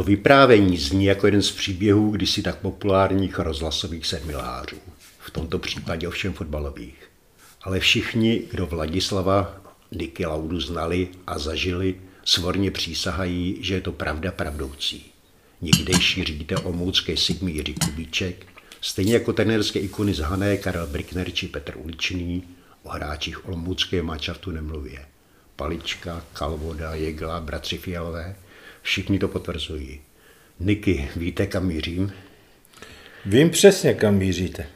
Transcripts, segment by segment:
To vyprávění zní jako jeden z příběhů kdysi tak populárních rozhlasových sedmilářů. V tomto případě ovšem fotbalových. Ale všichni, kdo Vladislava Niky Laudu znali a zažili, svorně přísahají, že je to pravda pravdoucí. Někdejší ředitel Olmoucké Sigmy Jiří Kubíček, stejně jako trenérské ikony zhané Karel Brickner či Petr Uličný, o hráčích Olmoucké manšaftu nemluvě. Palička, Kalvoda, Jegla, bratři Fialové – Všichni to potvrzují. Niky, víte, kam mířím? Vím přesně, kam míříte.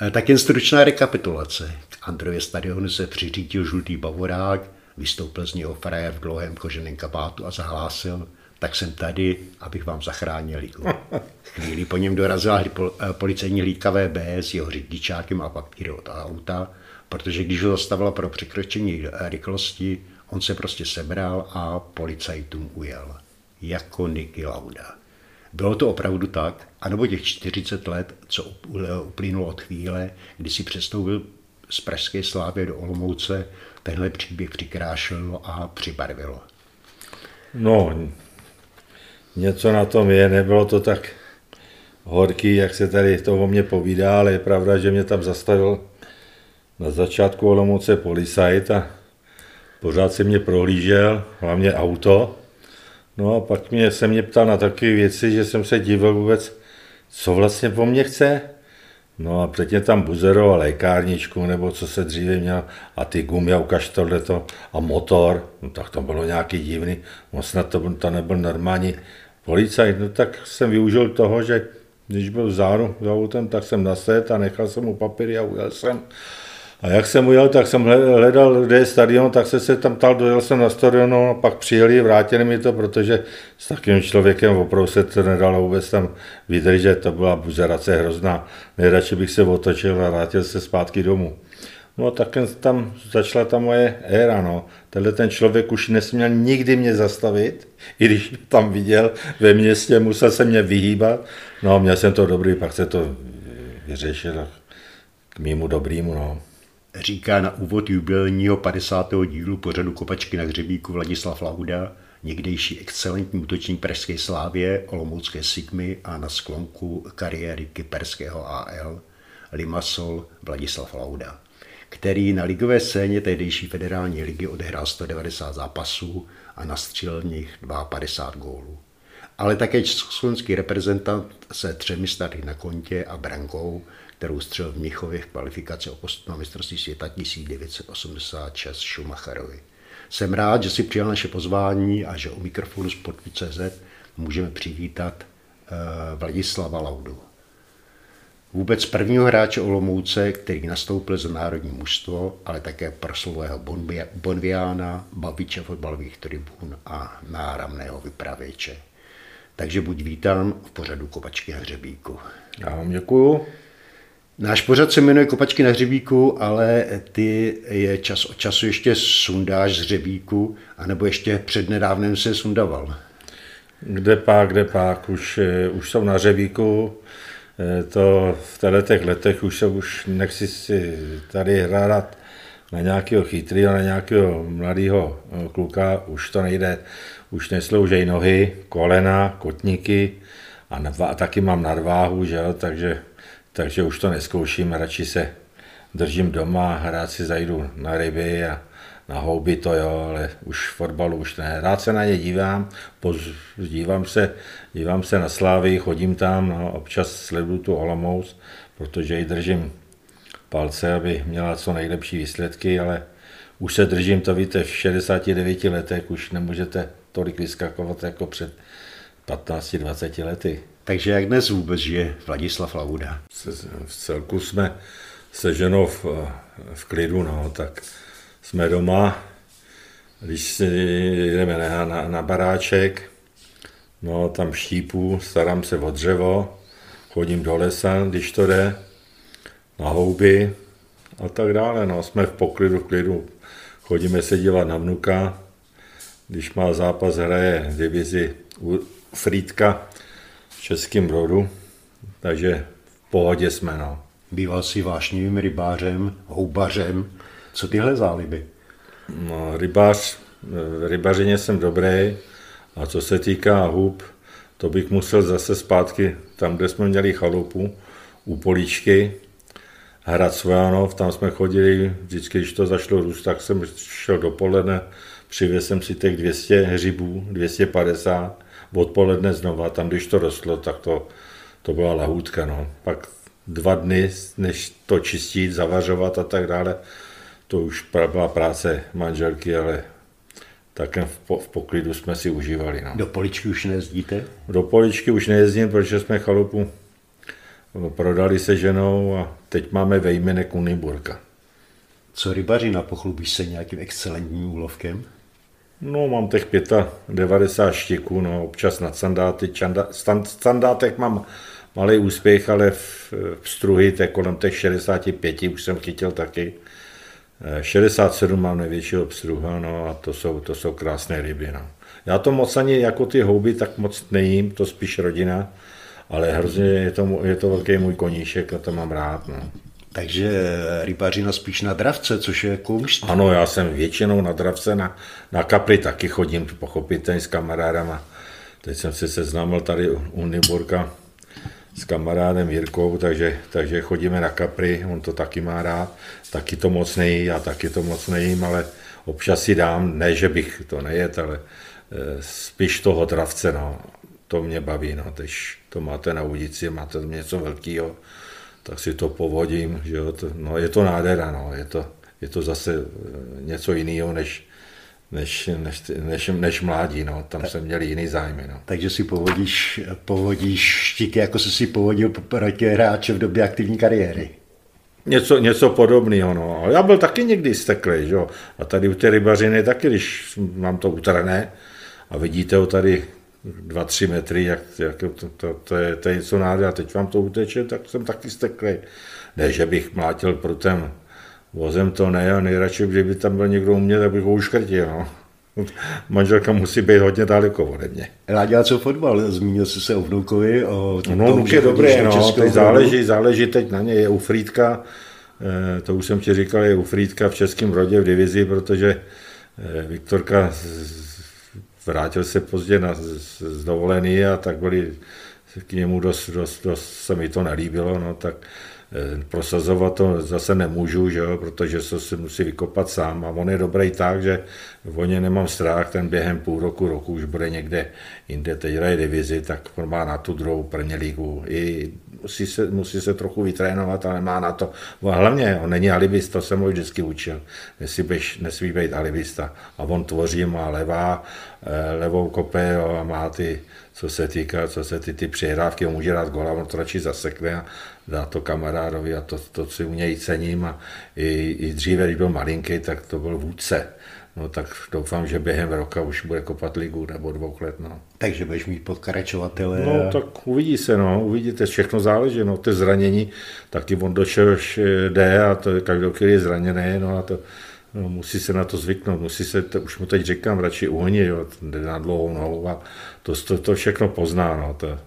Eh, tak jen stručná rekapitulace. K Andrově stadionu se přiřítil žlutý bavorák, vystoupil z něho frajer v dlouhém koženém kabátu a zahlásil, tak jsem tady, abych vám zachránil ligu. Chvíli po něm dorazila eh, policejní hlídka VB s jeho řidičákem a papíry od auta, protože když ho zastavila pro překročení rychlosti, On se prostě sebral a policajtům ujel. Jako Niky Lauda. Bylo to opravdu tak, anebo těch 40 let, co uplynulo od chvíle, kdy si přestoupil z Pražské slávy do Olomouce, tenhle příběh přikrášelo a přibarvilo. No, něco na tom je, nebylo to tak horký, jak se tady to o mě povídá, ale je pravda, že mě tam zastavil na začátku Olomouce policajt a pořád se mě prohlížel, hlavně auto. No a pak mě, se mě ptal na takové věci, že jsem se divil vůbec, co vlastně po mně chce. No a předtím tam buzeroval lékárničku, nebo co se dříve měl, a ty gumy a ukaž tohleto, a motor, no tak to bylo nějaký divný, no snad to, to nebyl normální policajt, no tak jsem využil toho, že když byl záru za autem, tak jsem naset a nechal jsem mu papíry a ujel jsem. A jak jsem ujel, tak jsem hledal, kde je stadion, tak se se tam ptal, dojel jsem na stadion, a pak přijeli, vrátili mi to, protože s takým člověkem opravdu se to nedalo vůbec tam vydržet, to byla buzerace hrozná. Nejradši bych se otočil a vrátil se zpátky domů. No tak tam začala ta moje éra, no. Tenhle ten člověk už nesměl nikdy mě zastavit, i když tam viděl ve městě, musel se mě vyhýbat. No měl jsem to dobrý, pak se to vyřešil k mýmu dobrýmu, no říká na úvod jubilejního 50. dílu pořadu Kopačky na hřebíku Vladislav Lauda, někdejší excelentní útočník Pražské slávě, Olomoucké Sigmy a na sklonku kariéry kyperského AL Limassol Vladislav Lauda, který na ligové scéně tehdejší federální ligy odehrál 190 zápasů a nastřelil v nich 52 gólů. Ale také československý reprezentant se třemi starty na kontě a brankou kterou střel v Mnichově v kvalifikaci o postup na mistrovství světa 1986 Schumacherovi. Jsem rád, že si přijal naše pozvání a že u mikrofonu Sportu.cz můžeme přivítat uh, Vladislava Laudu. Vůbec prvního hráče Olomouce, který nastoupil za národní mužstvo, ale také proslového Bonviána, baviče fotbalových tribun a náramného vypravěče. Takže buď vítám v pořadu Kopačky na hřebíku. Já vám děkuju. Náš pořad se jmenuje Kopačky na hřebíku, ale ty je čas od času ještě sundáš z hřebíku, anebo ještě přednedávnem se sundaval. Kde pak, kde pak, už, eh, už jsou na hřebíku, eh, to v těch letech už se už nechci si tady hrát na nějakého chytrého, na nějakého mladého eh, kluka, už to nejde, už nesloužejí nohy, kolena, kotníky a, a taky mám nadváhu, že jo, takže takže už to neskouším, radši se držím doma, hrát si zajdu na ryby a na houby to jo, ale už fotbalu už ne. Rád se na ně dívám, poz, dívám, se, dívám se na Slávy, chodím tam, no, občas sleduju tu Olomouc, protože ji držím palce, aby měla co nejlepší výsledky, ale už se držím, to víte, v 69 letech už nemůžete tolik vyskakovat jako před 15-20 lety. Takže jak dnes vůbec žije Vladislav Lauda? V celku jsme se ženou v, v klidu, no, tak jsme doma, když si jdeme na, na, na baráček, no tam štípu, starám se o dřevo, chodím do lesa, když to jde, na houby a tak dále. No, jsme v poklidu, v klidu. Chodíme se dívat na vnuka, když má zápas, hraje divizi u Frýdka v Českém brodu, takže v pohodě jsme. No. Býval si vášnivým rybářem, houbařem. Co tyhle záliby? No, rybář, rybařině jsem dobrý a co se týká hub, to bych musel zase zpátky tam, kde jsme měli chalupu, u Políčky, Hrad Svojanov, tam jsme chodili, vždycky, když to zašlo růst, tak jsem šel dopoledne, přivezl jsem si těch 200 hřibů, 250, odpoledne znova, tam když to rostlo, tak to, to byla lahůdka. No. Pak dva dny, než to čistit, zavařovat a tak dále, to už byla práce manželky, ale také v, po, v poklidu jsme si užívali. No. Do poličky už nejezdíte? Do poličky už nejezdím, protože jsme chalupu prodali se ženou a teď máme ve jmének Uniburka. Co rybařina, pochlubíš se nějakým excelentním úlovkem? No, mám těch 95 štiků, no, občas nad sandáty. Čanda, stand, mám malý úspěch, ale v, v struhy, to kolem těch 65 už jsem chytil taky. 67 mám největšího pstruha, no a to jsou, to jsou krásné ryby, no. Já to moc ani jako ty houby tak moc nejím, to spíš rodina, ale hrozně je to, je to velký můj koníšek a to mám rád, no. Takže rybařina spíš na dravce, což je kumšt. Ano, já jsem většinou na dravce, na, na kapry taky chodím, pochopitelně s kamarádama. Teď jsem si seznámil tady u Niborka s kamarádem Jirkou, takže, takže chodíme na kapry, on to taky má rád, taky to moc nejí, já taky to moc nejím, ale občas si dám, ne, že bych to nejet, ale eh, spíš toho dravce, no, to mě baví, no, když to máte na ulici, máte něco velkého, tak si to povodím, že jo, to, no, je to nádhera, no, je to, je to zase eh, něco jiného, než, než, než, než, než mládí, no. tam jsem měl jiný zájmy. No. Takže si povodíš, povodíš štíky, jako jsi si povodil proti hráče v době aktivní kariéry. Něco, něco podobného, no. Já byl taky někdy steklý, že jo. A tady u té rybařiny taky, když mám to utrné a vidíte ho tady dva, tři metry, jak, jak to, to, to, je, to je něco nádhera. A teď vám to uteče, tak jsem taky steklý. Ne, že bych mlátil prutem vozem, to ne, a nejradši, kdyby tam byl někdo u mě, tak bych ho uškrtil, no. Manželka musí být hodně daleko ode mě. Ráděla co fotbal? Zmínil jsi se o vnukovi. O no, vnuk je dobrý, no, teď záleží, záleží teď na ně. Je u Frýdka, eh, to už jsem ti říkal, je u Frýdka v Českém rodě v divizi, protože eh, Viktorka vrátil se pozdě na, z dovolený a tak byli k němu dost, dost, dost se mi to nelíbilo, no tak eh, prosazovat to zase nemůžu, že jo, protože se si musí vykopat sám a on je dobrý tak, že o ně nemám strach, ten během půl roku, roku už bude někde jinde, teď hraje divizi, tak on má na tu druhou první ligu. I musí se, musí se trochu vytrénovat, ale má na to. A hlavně on není alibista, to jsem ho vždycky učil. Nesmí, být, nesmí být alibista. A on tvoří, má levá, eh, levou kope jo, a má ty, co se týká, co se ty, ty přihrávky, on může dát gola, on to radši zasekne a dá to kamarádovi a to, to si u něj cením. A i, i dříve, když byl malinký, tak to byl vůdce no tak doufám, že během roka už bude kopat ligu nebo dvou let. No. Takže budeš mít pokračovatele. No tak uvidí se, no, uvidíte, všechno záleží, no, to zranění, taky on do čehož jde a to každý, který je zraněný, no a to, no, musí se na to zvyknout, musí se, to, už mu teď říkám, radši uhonit, jo, jde na dlouhou nohu a to, to, to všechno pozná, no, to,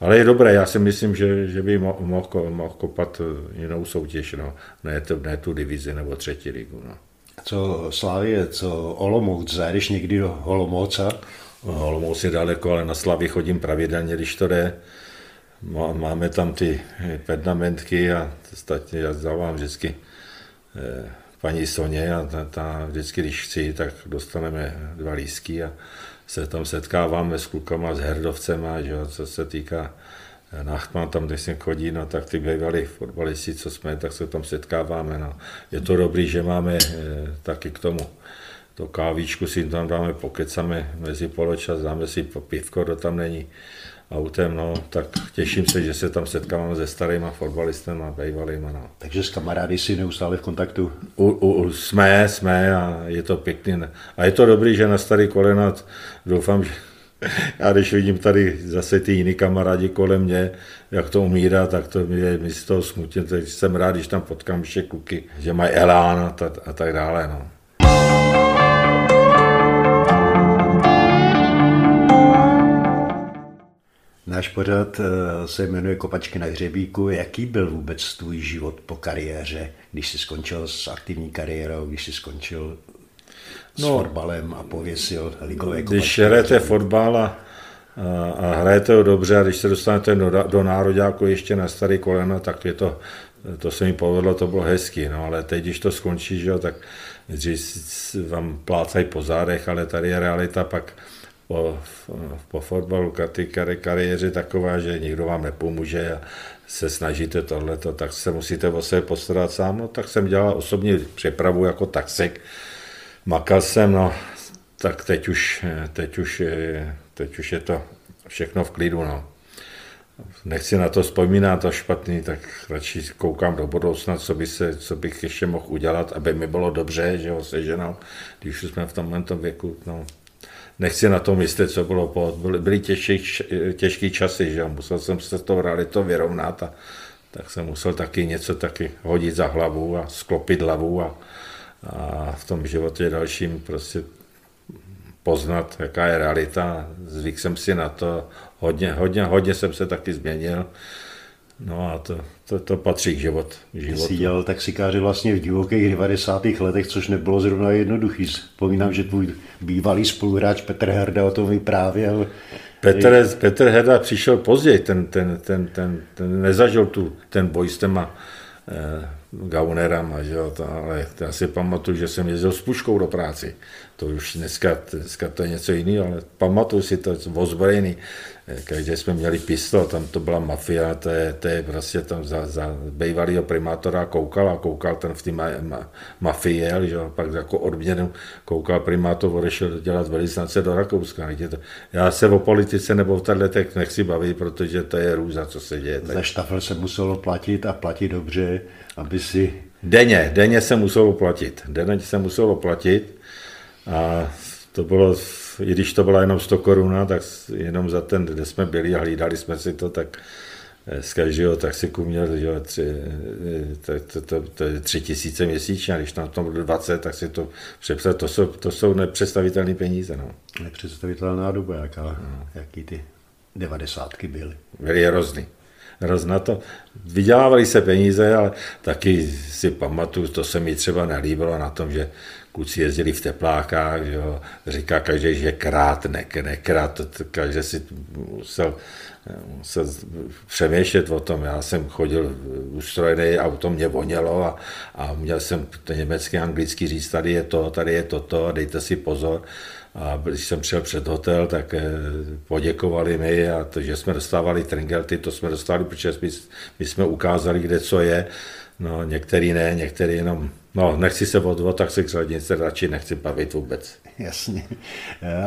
ale je dobré, já si myslím, že, že by mohl, mohl, mohl kopat jinou soutěž, no, ne, to, ne tu divizi nebo třetí ligu. No co Slavě, co Olomouc, zajedeš někdy do Olomouca? Olomouc je daleko, ale na Slavě chodím pravidelně, když to jde. Máme tam ty pernamentky a ostatně já zavám vždycky eh, paní Soně a ta, ta, vždycky, když chci, tak dostaneme dva lísky a se tam setkáváme s klukama, s herdovcem, a, že, co se týká Nachtman tam, když se chodí, no tak ty bývalí fotbalisti, co jsme, tak se tam setkáváme. No. Je to dobrý, že máme e, taky k tomu to kávíčku si tam dáme, pokecame mezi poločas, dáme si pivko, to tam není. autem, no, tak těším se, že se tam setkávám se starýma fotbalistama, bývalýma, no. Takže s kamarády si neustále v kontaktu? U, u, jsme, jsme a je to pěkný. A je to dobrý, že na starý kolena doufám, že já když vidím tady zase ty jiný kamarádi kolem mě, jak to umírá, tak to mě, mi z toho smutně, tak jsem rád, když tam potkám ještě kluky, že mají elán a, ta, a tak dále. No. Náš pořad eh, se jmenuje Kopačky na hřebíku. Jaký byl vůbec tvůj život po kariéře, když jsi skončil s aktivní kariérou, když jsi skončil s no, fotbalem a pověsil ligové kopačky? Když hrajete fotbal a, a, a hrajete ho dobře a když se dostanete do, do nároďáku ještě na starý kolena, tak je to, to se mi povedlo, to bylo hezky, no ale teď, když to skončí, že, tak když vám plácají po zádech, ale tady je realita pak po, po fotbalu, ty kariéře taková, že nikdo vám nepomůže a se snažíte tohleto, tak se musíte o sebe postarat sám. No, tak jsem dělal osobní přepravu jako taxek. Makal jsem, no, tak teď už, teď už, teď už je to všechno v klidu. No. Nechci na to vzpomínat, to špatný, tak radši koukám do budoucna, co, by se, co bych ještě mohl udělat, aby mi bylo dobře, že ho seženal, když už jsme v tomhle věku. No, nechci na to myslet, co bylo po, byly, byly těžký, těžký časy, že musel jsem se s tou realitou vyrovnat a tak jsem musel taky něco taky hodit za hlavu a sklopit hlavu a, a v tom životě dalším prostě poznat, jaká je realita. Zvyk jsem si na to, hodně, hodně, hodně jsem se taky změnil. No a to, to, to patří k život, životu. Jsi dělal taxikáře vlastně v divokých 90. letech, což nebylo zrovna jednoduchý. Vzpomínám, že tvůj bývalý spoluhráč Petr Herda o tom vyprávěl. Petr, Petr Herda přišel později, ten, ten, ten, ten, ten nezažil tu, ten boj s těma eh, gaunerama, že jo, to, ale já si pamatuju, že jsem jezdil s puškou do práci. To už dneska, dneska to je něco jiného, ale pamatuju si to, ozbrojený. Každý jsme měli pistol, tam to byla mafia, to je, to je prostě tam za, za bývalého primátora koukal a koukal ten v té ma, ma, mafii jel, že pak jako odměnu koukal primátor, odešel dělat velisnance do Rakouska. To, já se o politice nebo v tato nechci bavit, protože to je růza, co se děje. Za štafel se muselo platit a platit dobře, aby si... Denně, denně se muselo platit. Denně se muselo platit a to bylo i když to byla jenom 100 koruna, tak jenom za ten, kde jsme byli a hlídali jsme si to, tak eh, z každého taxiku měl že, tři, eh, to, to, to, to, je tři tisíce měsíčně, a když tam tom bylo 20, tak si to přepsat, to jsou, to jsou nepředstavitelné peníze. No. Nepředstavitelná doba, jaká, no. jaký ty devadesátky byly. Byly hrozný. Hrozná to. Vydělávali se peníze, ale taky si pamatuju, to se mi třeba nelíbilo na tom, že kluci jezdili v teplákách, že jo, říká každý, že krát, ne, nekrát, každý si musel, musel přemýšlet o tom. Já jsem chodil ustrojený, auto mě vonělo a, a měl jsem to německý, anglický říct, tady je to, tady je toto, dejte si pozor. A když jsem přijel před hotel, tak eh, poděkovali mi a to, že jsme dostávali tringelty, to jsme dostali, protože my, my jsme ukázali, kde co je. No, některý ne, některý jenom No, nechci se o, o taxikradnice radši nechci bavit vůbec. Jasně.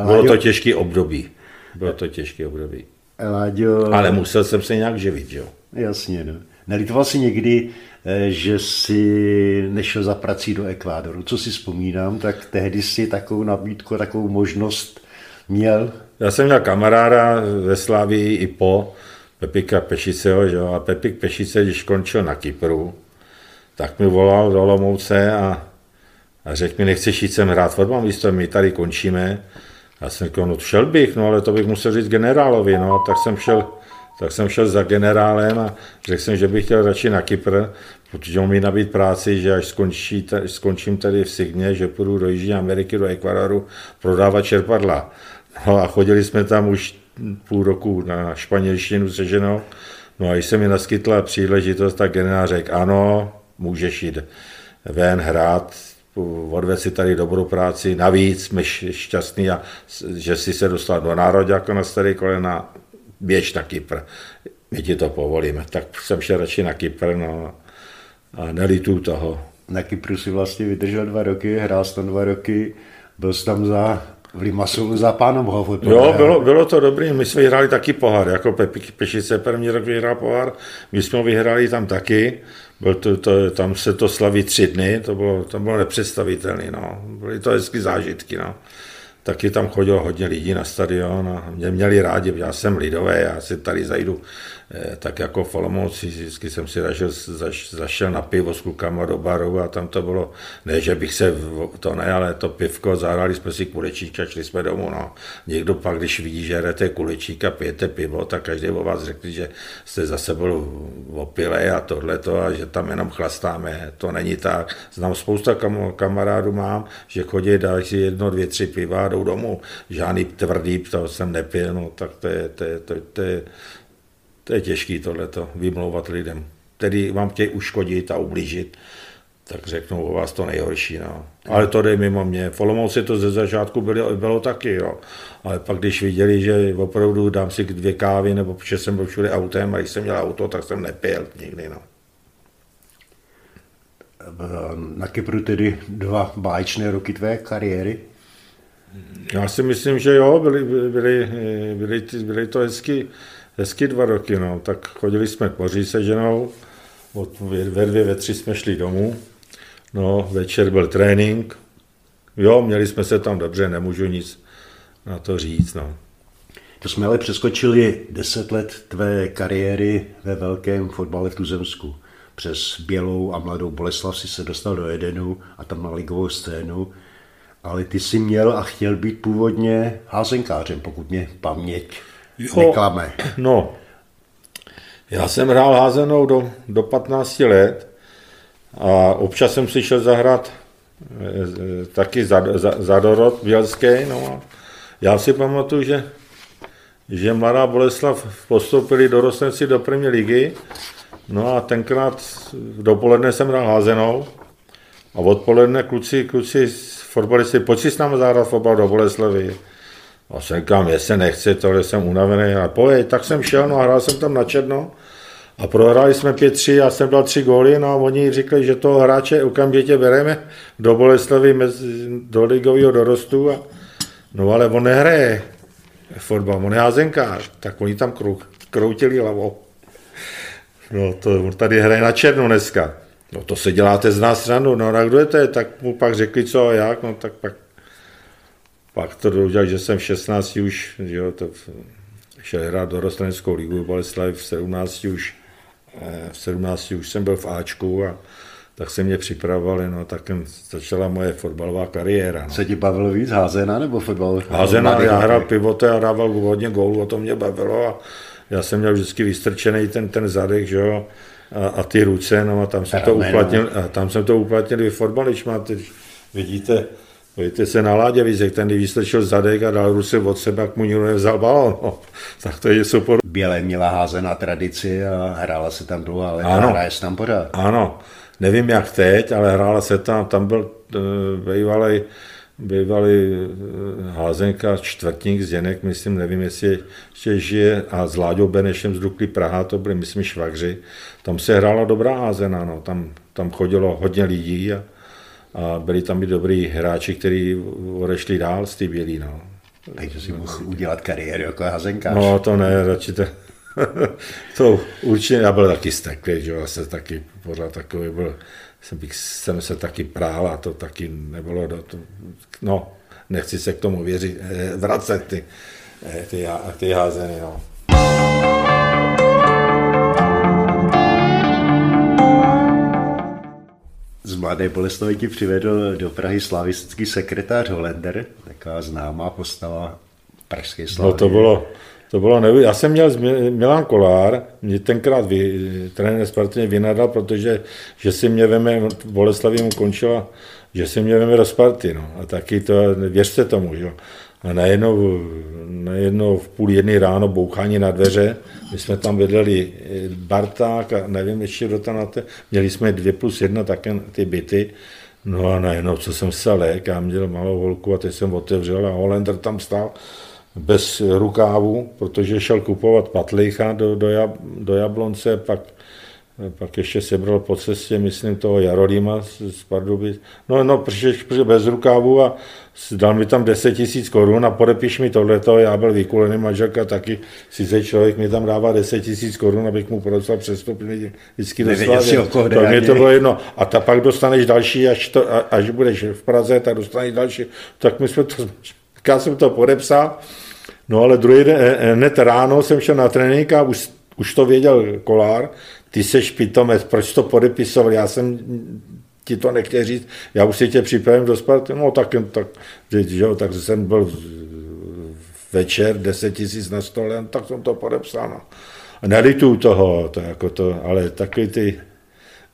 Bylo to těžké období. Bylo to těžké období. Láďo... Ale musel jsem se nějak živit, jo. Jasně, no. Nelitoval jsi někdy, eh, že si nešel za prací do Ekvádoru. Co si vzpomínám, tak tehdy si takovou nabídku, takovou možnost měl. Já jsem měl kamaráda ve Slávii i po Pepika Pešiceho, že jo? a Pepik Pešice, když končil na Kypru, tak mi volal do Olomouce a, a řekl mi, nechceš jít sem hrát fotbal, my tady končíme. Já jsem řekl, no šel bych, no ale to bych musel říct generálovi, no, tak jsem šel, tak jsem šel za generálem a řekl jsem, že bych chtěl radši na Kypr, protože on mi nabít práci, že až skončí, až skončím tady v Signě, že půjdu do Jižní Ameriky, do Ekvadoru, prodávat čerpadla. No a chodili jsme tam už půl roku na španělštinu se ženou. No a když se mi naskytla příležitost, tak generál řekl, ano, můžeš jít ven hrát, odved si tady dobrou práci, navíc jsme šťastný, a, že si se dostal do jako na starý kolena, běž na Kypr, my ti to povolíme. Tak jsem šel radši na Kypr, no, a nelituju toho. Na Kypru si vlastně vydržel dva roky, hrál tam dva roky, byl jsi tam za v Limasolu za pánem Hovu. Jo, bylo, bylo to dobré, my jsme vyhráli taky pohár, jako Pe, Pešice první rok vyhrál pohár, my jsme ho vyhráli tam taky, byl to, to, tam se to slaví tři dny, to bylo, to bylo nepředstavitelné, no. byly to hezky zážitky. No taky tam chodilo hodně lidí na stadion a mě měli rádi, já jsem lidové, já si tady zajdu tak jako v Olomouci vždycky jsem si zažil, zaš, zašel na pivo s klukama do baru a tam to bylo, ne, že bych se, to ne, ale to pivko, zahrali jsme si kulečík a šli jsme domů, no. Někdo pak, když vidí, že hrajete kulečík a pijete pivo, tak každý o vás řekl, že jste zase byl opile a tohleto a že tam jenom chlastáme, to není tak. Znám spousta kam, kamarádů mám, že chodí, dají si jedno, dvě, tři piva a jdou domů. Žádný tvrdý, to jsem nepil, no, tak to je, to je, to je, to je to je těžké tohleto, vymlouvat lidem, který vám chtějí uškodit a ublížit, tak řeknou o vás to nejhorší. No. Ale to jde mimo mě. V Olomouci to ze začátku bylo, bylo taky, jo. ale pak když viděli, že opravdu dám si dvě kávy, nebo protože jsem byl všude autem a když jsem měl auto, tak jsem nepil nikdy. No. Na Kypru tedy dva báječné roky tvé kariéry? Já si myslím, že jo, byly, byly, byly, byly, byly to hezky, hezky dva roky, no. Tak chodili jsme k moři se ženou, od, ve dvě, ve tři jsme šli domů, no, večer byl trénink, jo, měli jsme se tam dobře, nemůžu nic na to říct, no. To jsme ale přeskočili deset let tvé kariéry ve velkém fotbale v Tuzemsku. Přes Bělou a Mladou Boleslav si se dostal do Edenu a tam na ligovou scénu. Ale ty jsi měl a chtěl být původně házenkářem, pokud mě paměť jo, neklame. No, já jsem hrál házenou do, do 15 let a občas jsem si šel zahrát e, taky za, za, za Dorot Bělský. No já si pamatuju, že, že Mladá Boleslav postoupili dorostenci do první ligy, no a tenkrát dopoledne jsem hrál házenou a odpoledne kluci, kluci fotbalisti, pojď si s námi zahrát fotbal do Boleslavy. A jsem říkám, jestli nechci, tohle jsem unavený. A pojď, tak jsem šel, no a hrál jsem tam na černo. A prohráli jsme 5-3, já jsem dal tři góly, no a oni řekli, že toho hráče okamžitě bereme do Boleslavy, do ligového dorostu. A, no ale on nehraje fotbal, on je házenkář, tak oni tam krou, kroutili hlavou. No to tady hraje na černo dneska. No to se děláte z nás stranu, no a kdo je to? Tak mu pak řekli co a jak, no tak pak pak to udělal, že jsem v 16 už, že jo, to šel hrát do Rostlinskou ligu Boleslav, v 17 už, eh, v 17 už jsem byl v Ačku a tak se mě připravovali, no tak začala moje fotbalová kariéra. No. Se ti bavilo víc házená nebo fotbal? Házená, já hrál pivote a dával hodně gólů, o to mě bavilo a já jsem měl vždycky vystrčený ten, ten zadek, že jo, a, a ty ruce, no a tam jsem, to uplatnil, a tam jsem to uplatnil i fotbal, když máte, vidíte, Pojďte se na Láděvízek, ten vystrčil zadek a dal ruce od sebe, jak mu nikdo nevzal balón. No. Tak to je super. Bělé měla házená tradici a hrála se tam dlouho, ale ano. hraje se tam pořád. Ano, nevím jak teď, ale hrála se tam, tam byl uh, bývalý, bývalý uh, házenka čtvrtník z Děnek, myslím, nevím, jestli ještě žije, a s Láďou Benešem z Dukly Praha, to byli, myslím, švagři. Tam se hrála dobrá házená, no. tam, tam chodilo hodně lidí a a byli tam i dobrý hráči, kteří odešli dál z té bělý. No. Takže si mohl udělat kariéru jako hazenkář. No to ne, radši to, to určitě, já byl taky steklý, že já se taky pořád takový byl, jsem, bych, jsem se taky prál a to taky nebylo, do, to, no, nechci se k tomu věřit, eh, vracet ty, eh, ty, ty házeny, no. Z Mladé Boleslavy ti přivedl do Prahy slavistický sekretář Holender, taková známá postava pražské slavy. No to bylo, to bylo nevím. Já jsem měl Milan Kolár, mě tenkrát vy, trenér Spartě vynadal, protože že si mě veme, Boleslavě mu končila, že si mě veme do Sparty, no. A taky to, věřte tomu, že a najednou, najednou v půl jedny ráno bouchání na dveře, my jsme tam vedli eh, Barták a nevím ještě kdo tam na měli jsme dvě plus jedna také ty byty, no a najednou, co jsem se lék, já měl malou holku a teď jsem otevřel a Holender tam stál bez rukávu, protože šel kupovat patlicha do, do, Jab, do Jablonce, pak pak ještě sebral po cestě, myslím, toho Jarolíma z, z Pardubic. No, no, přišel, bez rukávu a dal mi tam 10 tisíc korun a podepiš mi tohleto, já byl vykulený manželka taky, sice člověk mi tam dává 10 tisíc korun, abych mu podepsal přestup vždycky do Slavy. To mě to bylo jedno. A ta pak dostaneš další, až, to, až budeš v Praze, tak dostaneš další. Tak my jsme to, já jsem to podepsal, no ale druhý den, eh, eh, hned ráno jsem šel na trénink a už, už to věděl Kolár, ty seš pitomec, proč to podepisoval, já jsem ti to nechtěl říct, já už si tě připravím do Sparty, no tak, tak, že, tak jsem byl večer, 10 tisíc na stole, tak jsem to podepsal. No. A toho, to jako to, ale taky ty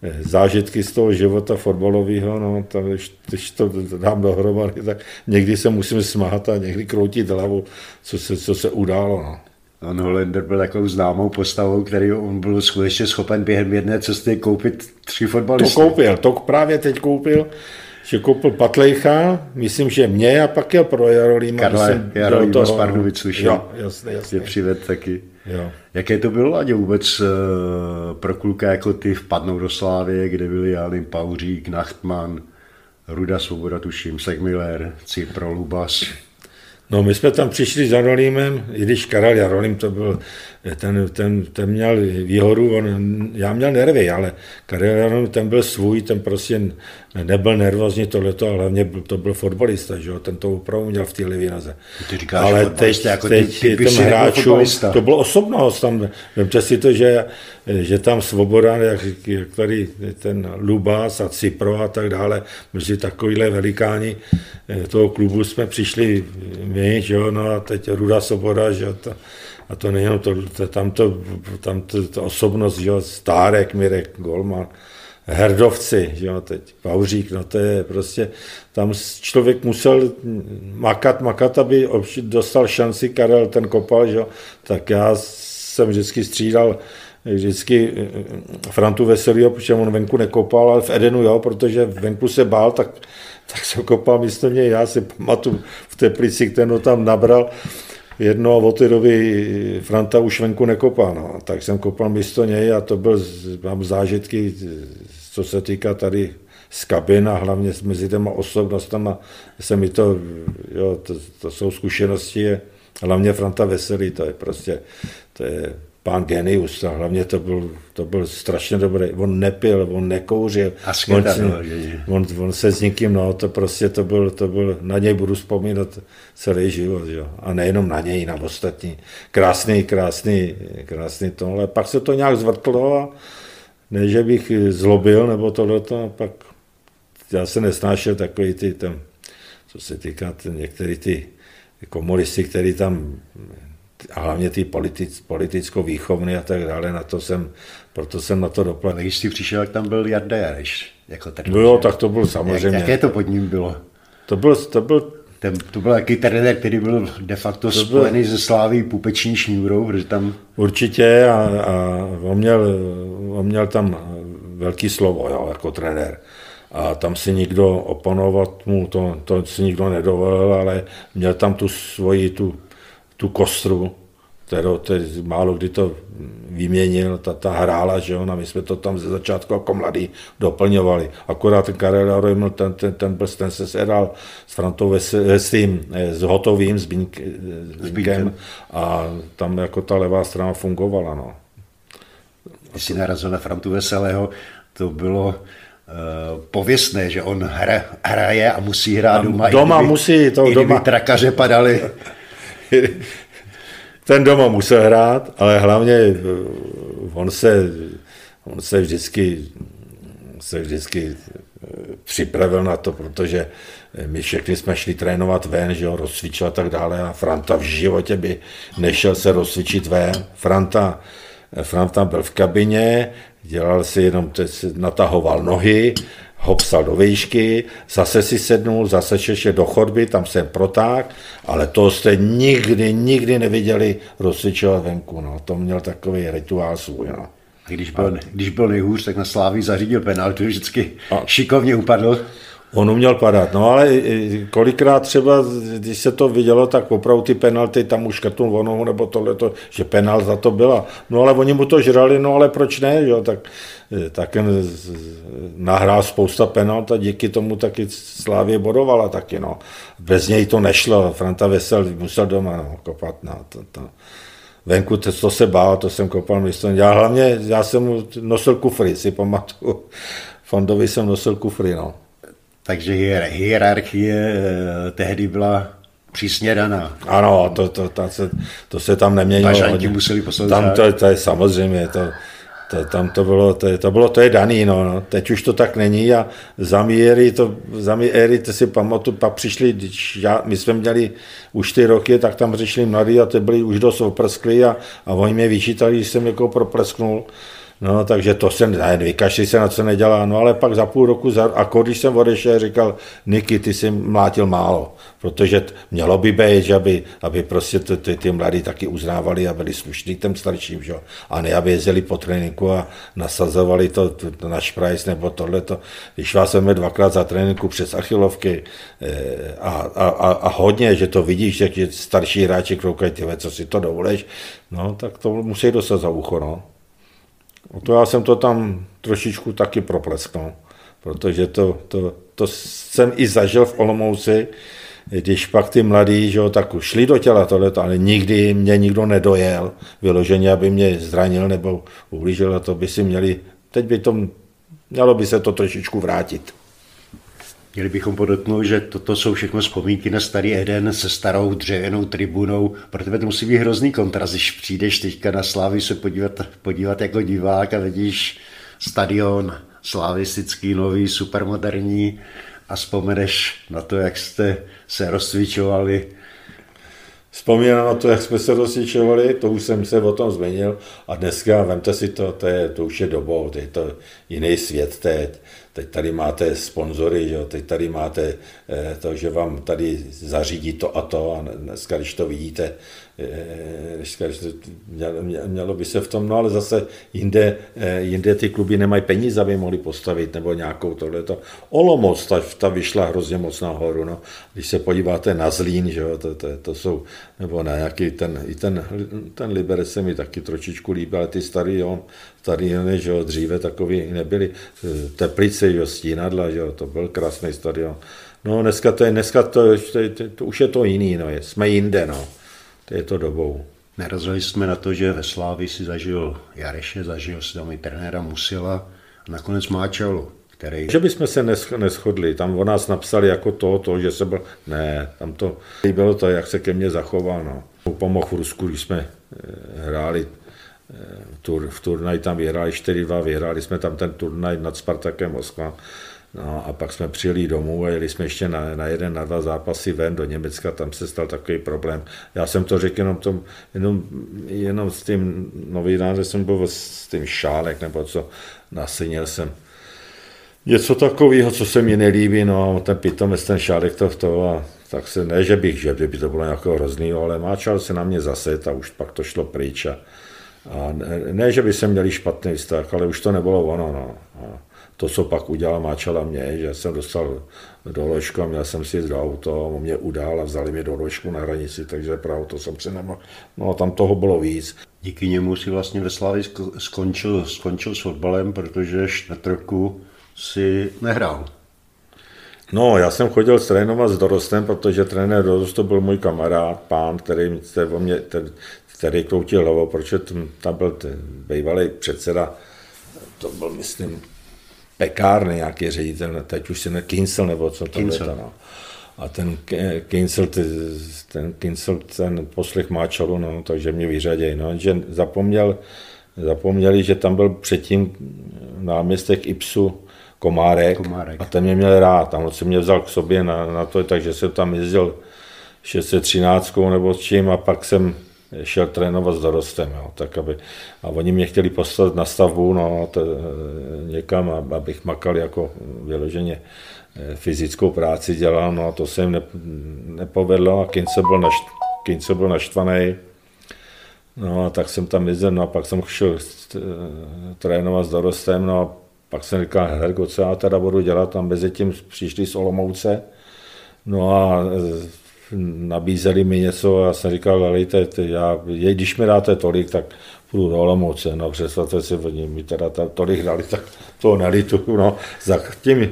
eh, zážitky z toho života fotbalového, no, to, když, když to dám dohromady, tak někdy se musím smát a někdy kroutit hlavu, co se, co se událo. No. On Hollander byl takovou známou postavou, který on byl skutečně schopen během jedné cesty koupit tři fotbalisty. To koupil, to právě teď koupil, že koupil Patlejcha, myslím, že mě a pak je pro Jarolíma. Karle Jarolíma z Pardubic slyšel. Jo, jasně, jasně. Je přived taky. Jo. Jaké to bylo, Aně, vůbec uh, pro kluka jako ty vpadnou do Slávy, kde byli Jalin Pauřík, Nachtman, Ruda Svoboda, tuším, Segmiller, Cipro, Lubas. No my jsme tam přišli s Jarolímem, i když Karel Jarolím to byl, ten, ten, ten měl výhodu, on, já měl nervy, ale Karel Jarolím ten byl svůj, ten prostě nebyl nervózní tohleto, ale hlavně byl, to byl fotbalista, že jo, ten to opravdu měl v té Livinaze. Ty říkáš, ale teď, jako teď ty, ty těm hráčům, to bylo osobnost, tam, vemte si to, že, že tam Svoboda, jak, jak tady ten Lubas a Cipro a tak dále, mezi takovýhle velikáni eh, toho klubu jsme přišli my, že jo, no a teď Ruda Svoboda, že jo, to, a to nejenom to, to, tam to, tam to, to osobnost, jo, Stárek, Mirek, Golman, herdovci, jo, teď Pauřík, no to je prostě, tam člověk musel makat, makat, aby dostal šanci, Karel ten kopal, jo, tak já jsem vždycky střídal vždycky eh, Frantu Veselýho, protože on venku nekopal, ale v Edenu jo, protože venku se bál, tak, tak jsem kopal místo něj, já si pamatuju v Teplici, ten ho tam nabral, jedno od té doby Franta už venku nekopá, no. tak jsem kopal místo něj a to byl, mám zážitky co se týká tady z kabin a hlavně mezi těma osobnostama se mi to, jo, to, to jsou zkušenosti, hlavně Franta Veselý, to je prostě, to je pán genius a hlavně to byl, to byl strašně dobrý. On nepil, on nekouřil. A on, on, on, se s nikým, no, to prostě to byl, to byl, na něj budu vzpomínat celý život, jo. A nejenom na něj, na ostatní. Krásný, krásný, krásný tohle. Pak se to nějak zvrtlo a ne, že bych zlobil nebo tohleto, a pak já se nesnášel takový ty tam, co se týká některý ty komunisty, který tam, a hlavně ty politic, politicko-výchovny a tak dále, na to jsem, proto jsem na to doplatil. Když jsi přišel, jak tam byl Jarda Jareš, jako ten. Bylo, tak to byl samozřejmě. Jak, jaké to pod ním bylo? To byl, to byl ten, to byl jaký trenér, který byl de facto byl... spojený ze Sláví pupeční šňůrou, protože tam... Určitě a, a on, měl, on měl tam velký slovo jo, jako trenér. A tam si nikdo oponovat mu, to, to si nikdo nedovolil, ale měl tam tu svoji, tu, tu kostru, kterou teď málo kdy to vyměnil, ta, ta hrála, že ona, my jsme to tam ze začátku jako mladý doplňovali. Akorát ten Karel Arojml, ten, ten, ten, ten, ten se sedal s Frantou s tím, eh, s Hotovým, s, Bínk, eh, s Bínkem a tam jako ta levá strana fungovala, no. Když jsi narazil na Frantu Veselého, to bylo pověstné, že on hra, hraje a musí hrát doma. Doma kdyby, musí, to i doma. trakaře padaly. ten doma musel hrát, ale hlavně eh, on se, on se vždycky, se vždycky eh, připravil na to, protože eh, my všichni jsme šli trénovat ven, že jo, rozcvičil a tak dále a Franta v životě by nešel se rozcvičit ven. Franta, Franta byl v kabině, dělal si jenom, natahoval nohy, hopsal do výšky, zase si sednul, zase šeše do chodby, tam jsem proták, ale to jste nikdy, nikdy neviděli rozsvičovat venku, no. To měl takový rituál svůj, no. A když byl, a... když byl nejhůř, tak na Sláví zařídil penaltu, vždycky a... šikovně upadl. On uměl padat, no ale kolikrát třeba, když se to vidělo, tak opravdu ty penalty tam už škrtnul onohu nebo tohleto, že penal za to byla. No ale oni mu to žrali, no ale proč ne, jo, tak, tak nahrál spousta penalt a díky tomu taky Slávě bodovala taky, no. Bez něj to nešlo, Franta Vesel musel doma no, kopat, no, to, to. Venku to, to se bál, to jsem kopal místo. Já hlavně, já jsem nosil kufry, si pamatuju. Fondovi jsem nosil kufry, no. Takže hierarchie eh, tehdy byla přísně daná. Ano, to, to, to, se, to se tam neměnilo. Pažanti museli poslouchat. Tam to, to je samozřejmě, to, to, tam to bylo, to, to bylo, to je daný, no, no. teď už to tak není a za míry, to, za míry, to si pamatuju, pak přišli, když já, my jsme měli už ty roky, tak tam přišli mladí a ty byli už dost oprskli a, a oni mě vyčítali, když jsem jako proplesknul, No, takže to se, ne, vykašli se na co nedělá, no ale pak za půl roku, za, a když jsem odešel, říkal, Niky, ty jsi mlátil málo, protože t, mělo by být, že aby, aby prostě ty, ty, ty mladí taky uznávali a byli slušní těm starším, že? a ne, aby jezdili po tréninku a nasazovali to, to, to na šprajs nebo tohleto. Když vás jsme dvakrát za tréninku přes achilovky eh, a, a, a, a, hodně, že to vidíš, že starší hráči kroukají, ty co si to dovolíš, no, tak to musí dostat za ucho, no. No to já jsem to tam trošičku taky proplesknul, protože to, to, to jsem i zažil v Olomouci, když pak ty mladí, že jo, tak šli do těla tohleto, ale nikdy mě nikdo nedojel vyloženě, aby mě zranil nebo ublížil a to by si měli, teď by to, mělo by se to trošičku vrátit. Měli bychom podotknout, že toto jsou všechno vzpomínky na starý Eden se starou dřevěnou tribunou. Pro tebe to musí být hrozný kontrast, když přijdeš teďka na Slávy se podívat, podívat jako divák a vidíš stadion slavistický, nový, supermoderní a vzpomeneš na to, jak jste se rozcvičovali. Vzpomínám na to, jak jsme se rozcvičovali, to už jsem se o tom změnil a dneska, vemte si to, to, je, to už je dobou, to je to jiný svět teď teď tady máte sponzory, jo, teď tady máte eh, to, že vám tady zařídí to a to a dneska, když to vidíte, Říká, že mělo by se v tom, no ale zase jinde, eh, jinde ty kluby nemají peníze, aby mohli postavit nebo nějakou tohleto. Olomouc, ta, ta vyšla hrozně moc nahoru, no. Když se podíváte na Zlín, že jo, to, to, to, jsou, nebo na nějaký ten, i ten, ten Liberec se mi taky trošičku líbí, ale ty starý, jo, stadiony, že jo, dříve takový nebyly. Teplice, jo, Stínadla, že jo, to byl krásný stadion. No dneska to je, dneska to, to, to, to, už je to jiný, no, jsme jinde, no této dobou. Narazili jsme na to, že ve Slávi si zažil Jareše, zažil si tam i trenéra Musila a nakonec Máčalu, který... Že bychom se neschodli, tam o nás napsali jako to, to, že se byl... Ne, tam to bylo to, jak se ke mně zachoval, no. Pomohl v Rusku, když jsme eh, hráli eh, tur, v turnaj tam vyhráli 4-2, vyhráli jsme tam ten turnaj nad Spartakem Moskva No a pak jsme přijeli domů a jeli jsme ještě na, na jeden, na dva zápasy ven do Německa, tam se stal takový problém. Já jsem to řekl jenom, tom, jenom, jenom s tím novinářem, jsem byl s tím šálek nebo co, nasinil jsem něco takového, co se mi nelíbí, no ten pitomec, ten šálek to, to a tak se, ne, že bych, že by to bylo nějakého hroznýho, ale máčal se na mě zase a už pak to šlo pryč a, a ne, ne, že by se měli špatný vztah, ale už to nebylo ono, no. A, to, co pak udělal Máčala mě, že jsem dostal do ložku a měl jsem si do auto, on mě udál a vzali mě do ložku na hranici, takže právě to jsem si nemohl. No a tam toho bylo víc. Díky němu si vlastně ve Slavii skončil, skončil s fotbalem, protože čtvrt roku si nehrál. No, já jsem chodil trénovat s Dorostem, protože trenér Dorost byl můj kamarád, pán, který, mě, který kroutil hlavou, protože tam byl ten bývalý předseda, to byl, myslím, pekárny, nějaký ředitel, teď už si ne Kinsel nebo co to je. No. A ten Kinsel, ten Kinsel, ten poslech Máčalu, no, takže mě vyřadějí. No, že zapomněl, zapomněli, že tam byl předtím náměstek Ipsu Komárek, Komárek. a ten mě měl rád. Tam se mě vzal k sobě na, na to, takže jsem tam jezdil 613 nebo s čím a pak jsem šel trénovat s dorostem, jo, tak aby, a oni mě chtěli poslat na stavbu, no, to, eh, někam, abych makal jako vyloženě eh, fyzickou práci dělal, no a to se jim ne, nepovedlo a Kince byl, našt, Kince byl naštvaný, no a tak jsem tam jezdil, no a pak jsem šel eh, trénovat s dorostem, no a pak jsem říkal, Hergo, co já teda budu dělat, tam mezi tím přišli z Olomouce, no a nabízeli mi něco a já jsem říkal, lejte, já, když mi dáte tolik, tak půjdu do Olomouce, no představte si, oni mi teda tolik dali, tak to nelitu, no, za tím,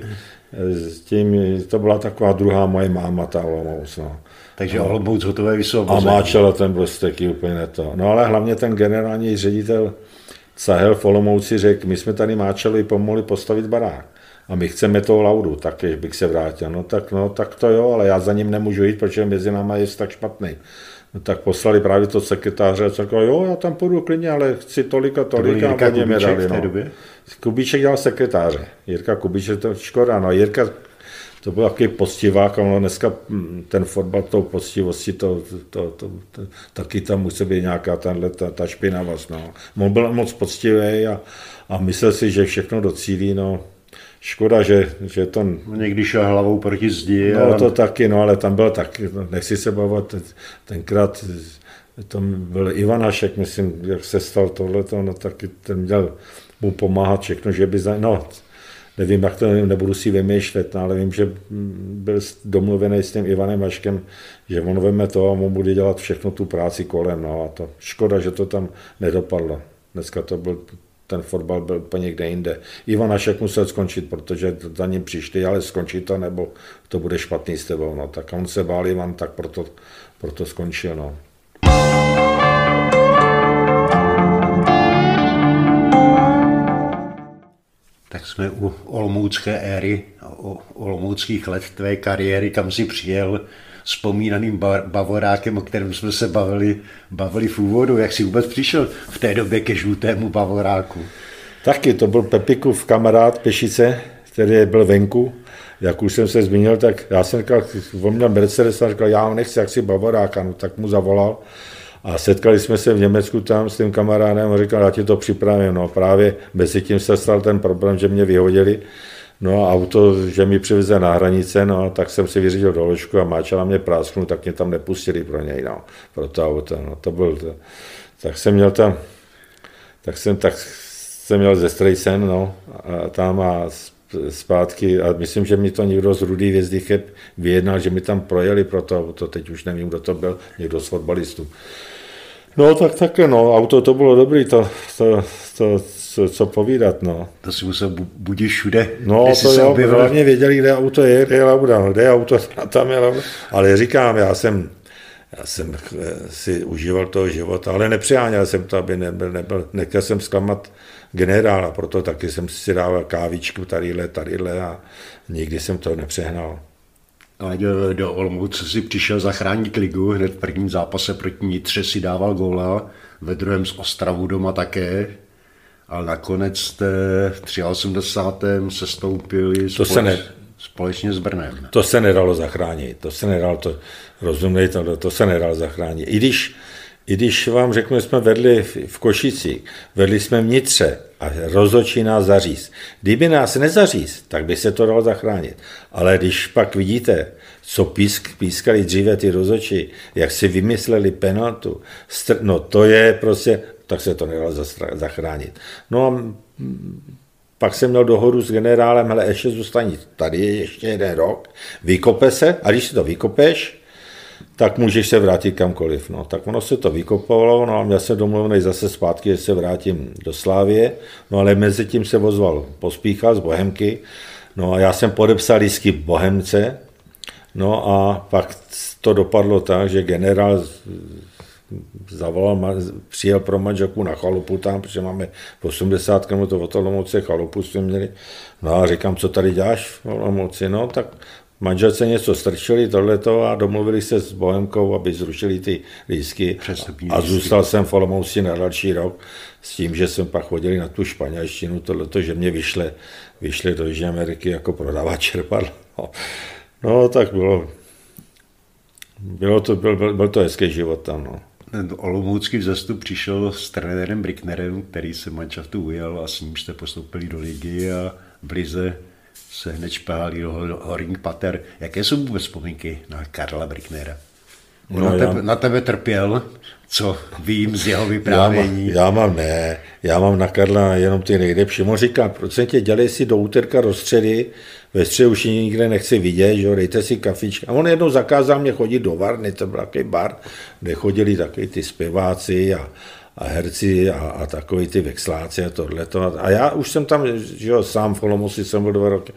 tím, to byla taková druhá moje máma, ta Olomouc, no. Takže Olomouc hotové vysvobození. A máčela ten blestek úplně to. No ale hlavně ten generální ředitel Sahel v Olomouci řekl, my jsme tady máčeli pomohli postavit barák a my chceme toho laudu, tak bych se vrátil. No tak, no tak to jo, ale já za ním nemůžu jít, protože mezi náma je tak špatný. No, tak poslali právě to sekretáře a řekl, jo, já tam půjdu klidně, ale chci tolik a tolik a oni mi dali. No. Kubíček dělal sekretáře. Jirka Kubíček, to škoda, no Jirka to byl takový postivák, ale dneska hm, ten fotbal tou postivostí, to, to, to, to, taky tam musí být nějaká tahle, ta, ta špinavost. No. On byl moc poctivý a, a myslel si, že všechno docílí, no. Škoda, že, že to... Někdy šel hlavou proti zdi. No a... to taky, no ale tam byl taky, no, nechci se bavit, tenkrát tam byl Ivanašek, myslím, jak se stal tohleto, no taky ten měl mu pomáhat všechno, že by, za, no nevím, jak to nebudu si vymýšlet, no, ale vím, že byl domluvený s tím Ivanem Vaškem, že on veme to a on bude dělat všechno tu práci kolem. No, a to škoda, že to tam nedopadlo. Dneska to byl ten fotbal byl úplně někde jinde. Ivan Ašek musel skončit, protože za ním přišli, ale skončí to, nebo to bude špatný s tebou. No. Tak on se bál Ivan, tak proto, proto skončil. No. tak jsme u olomoucké éry, o olomouckých let tvé kariéry, kam si přijel vzpomínaným bavorákem, o kterém jsme se bavili, bavili v úvodu. Jak si vůbec přišel v té době ke žlutému bavoráku? Taky, to byl Pepikův kamarád Pešice, který byl venku. Jak už jsem se zmínil, tak já jsem říkal, on měl Mercedes a říkal, já ho nechci, jak si bavoráka, no, tak mu zavolal a setkali jsme se v Německu tam s tím kamarádem a říkal, já ti to připravím. No právě mezi tím se stal ten problém, že mě vyhodili. No a auto, že mi přiveze na hranice, no tak jsem si vyřídil doložku a máčela mě prásknu, tak mě tam nepustili pro něj, no, pro to auto. No, to byl to. Tak jsem měl tam, tak jsem, tak jsem měl ze Strejsen, no, a tam a zpátky a myslím, že mi to někdo z Rudý Vězdychy vyjednal, že mi tam projeli pro to auto, teď už nevím, kdo to byl, někdo z fotbalistů. No tak také, no, auto to bylo dobrý, to, to, to co, co povídat, no. To si musel budit všude. No to jo, objevil... hlavně věděli, kde auto je, kde je Lauda, no, kde je auto, a tam je Lauda. Ale říkám, já jsem, já jsem eh, si užíval toho života, ale nepřiháněl jsem to, aby nebyl, nebyl, nechtěl jsem zklamat generála, proto taky jsem si dával kávičku tadyhle, tadyhle a nikdy jsem to nepřehnal. Ale do, do Olomouce si přišel zachránit ligu, hned v prvním zápase proti Nitře si dával góla, ve druhém z Ostravu doma také, ale nakonec jste v 83. se stoupili to se ne, společně s Brnem. To se nedalo zachránit, to se nedalo, to, rozumějte, to, to se nedalo zachránit. I když i když vám řeknu, že jsme vedli v Košici, vedli jsme vnitře a rozočí nás zaříz. Kdyby nás nezaříz, tak by se to dalo zachránit. Ale když pak vidíte, co písk, pískali dříve ty rozoči, jak si vymysleli penaltu, no to je prostě, tak se to nedalo zachránit. No a pak jsem měl dohodu s generálem, ale ještě zůstaní, tady je ještě jeden rok, vykope se a když si to vykopeš, tak můžeš se vrátit kamkoliv. No. Tak ono se to vykopovalo, no a měl jsem domluvený zase zpátky, že se vrátím do Slávě, no ale mezi tím se vozval Pospíchal z Bohemky, no a já jsem podepsal lísky Bohemce, no a pak to dopadlo tak, že generál zavolal, přijel pro manželku na chalupu tam, protože máme 80 km od Olomouce chalupu jsme měli. No a říkám, co tady děláš v Olomouci? No tak manželce něco strčili tohleto a domluvili se s Bohemkou, aby zrušili ty lísky. A zůstal jsem v Olomouci na další rok s tím, že jsem pak chodil na tu španělštinu, tohleto, že mě vyšle, vyšle do Jižní Ameriky jako prodávat čerpadlo. No, no tak bylo, bylo to, byl, byl, byl to hezký život tam. No. Ten olomoucký vzestup přišel s trenérem Bricknerem, který se manšaftu ujel a s ním jste postoupili do ligy a v Lize se hned špálí do Horing Pater. Jaké jsou vůbec vzpomínky na Karla Bricknera? On no, na, tebe, já... na tebe trpěl, co vím z jeho vyprávění. Já, má, já mám ne, já mám na Karla jenom ty nejlepší. On říká, proč tě dělej si do úterka rozstředy, ve středu už nikde nechci vidět, že dejte si kafička. A on jednou zakázal mě chodit do Varny, to byl takový bar, kde chodili taky ty zpěváci a, a herci a, a takový ty vexláci a tohleto. A já už jsem tam, že jo, sám v Olomouci jsem byl dva roky,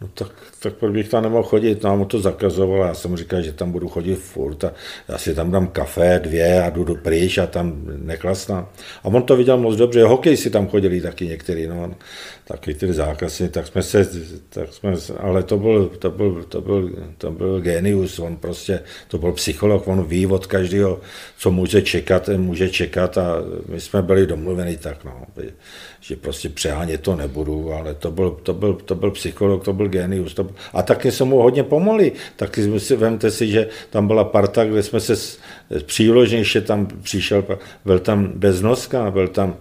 no tak tak proč bych tam nemohl chodit, no, to zakazoval, já jsem říkal, že tam budu chodit furt a já si tam dám kafe, dvě a jdu do pryč a tam neklasná. A on to viděl moc dobře, hokej si tam chodili taky některý, no, taky ty zákazky, tak jsme se, tak jsme, ale to byl, to byl, to byl, to byl genius, on prostě, to byl psycholog, on ví od každého, co může čekat, může čekat a my jsme byli domluveni tak, no, že prostě přehánět to nebudu, ale to byl, to byl, to byl psycholog, to byl genius, to, a taky jsme mu hodně pomohli. Taky si, vemte si, že tam byla parta, kde jsme se příložně, ještě tam přišel, byl tam Beznoska, byl tam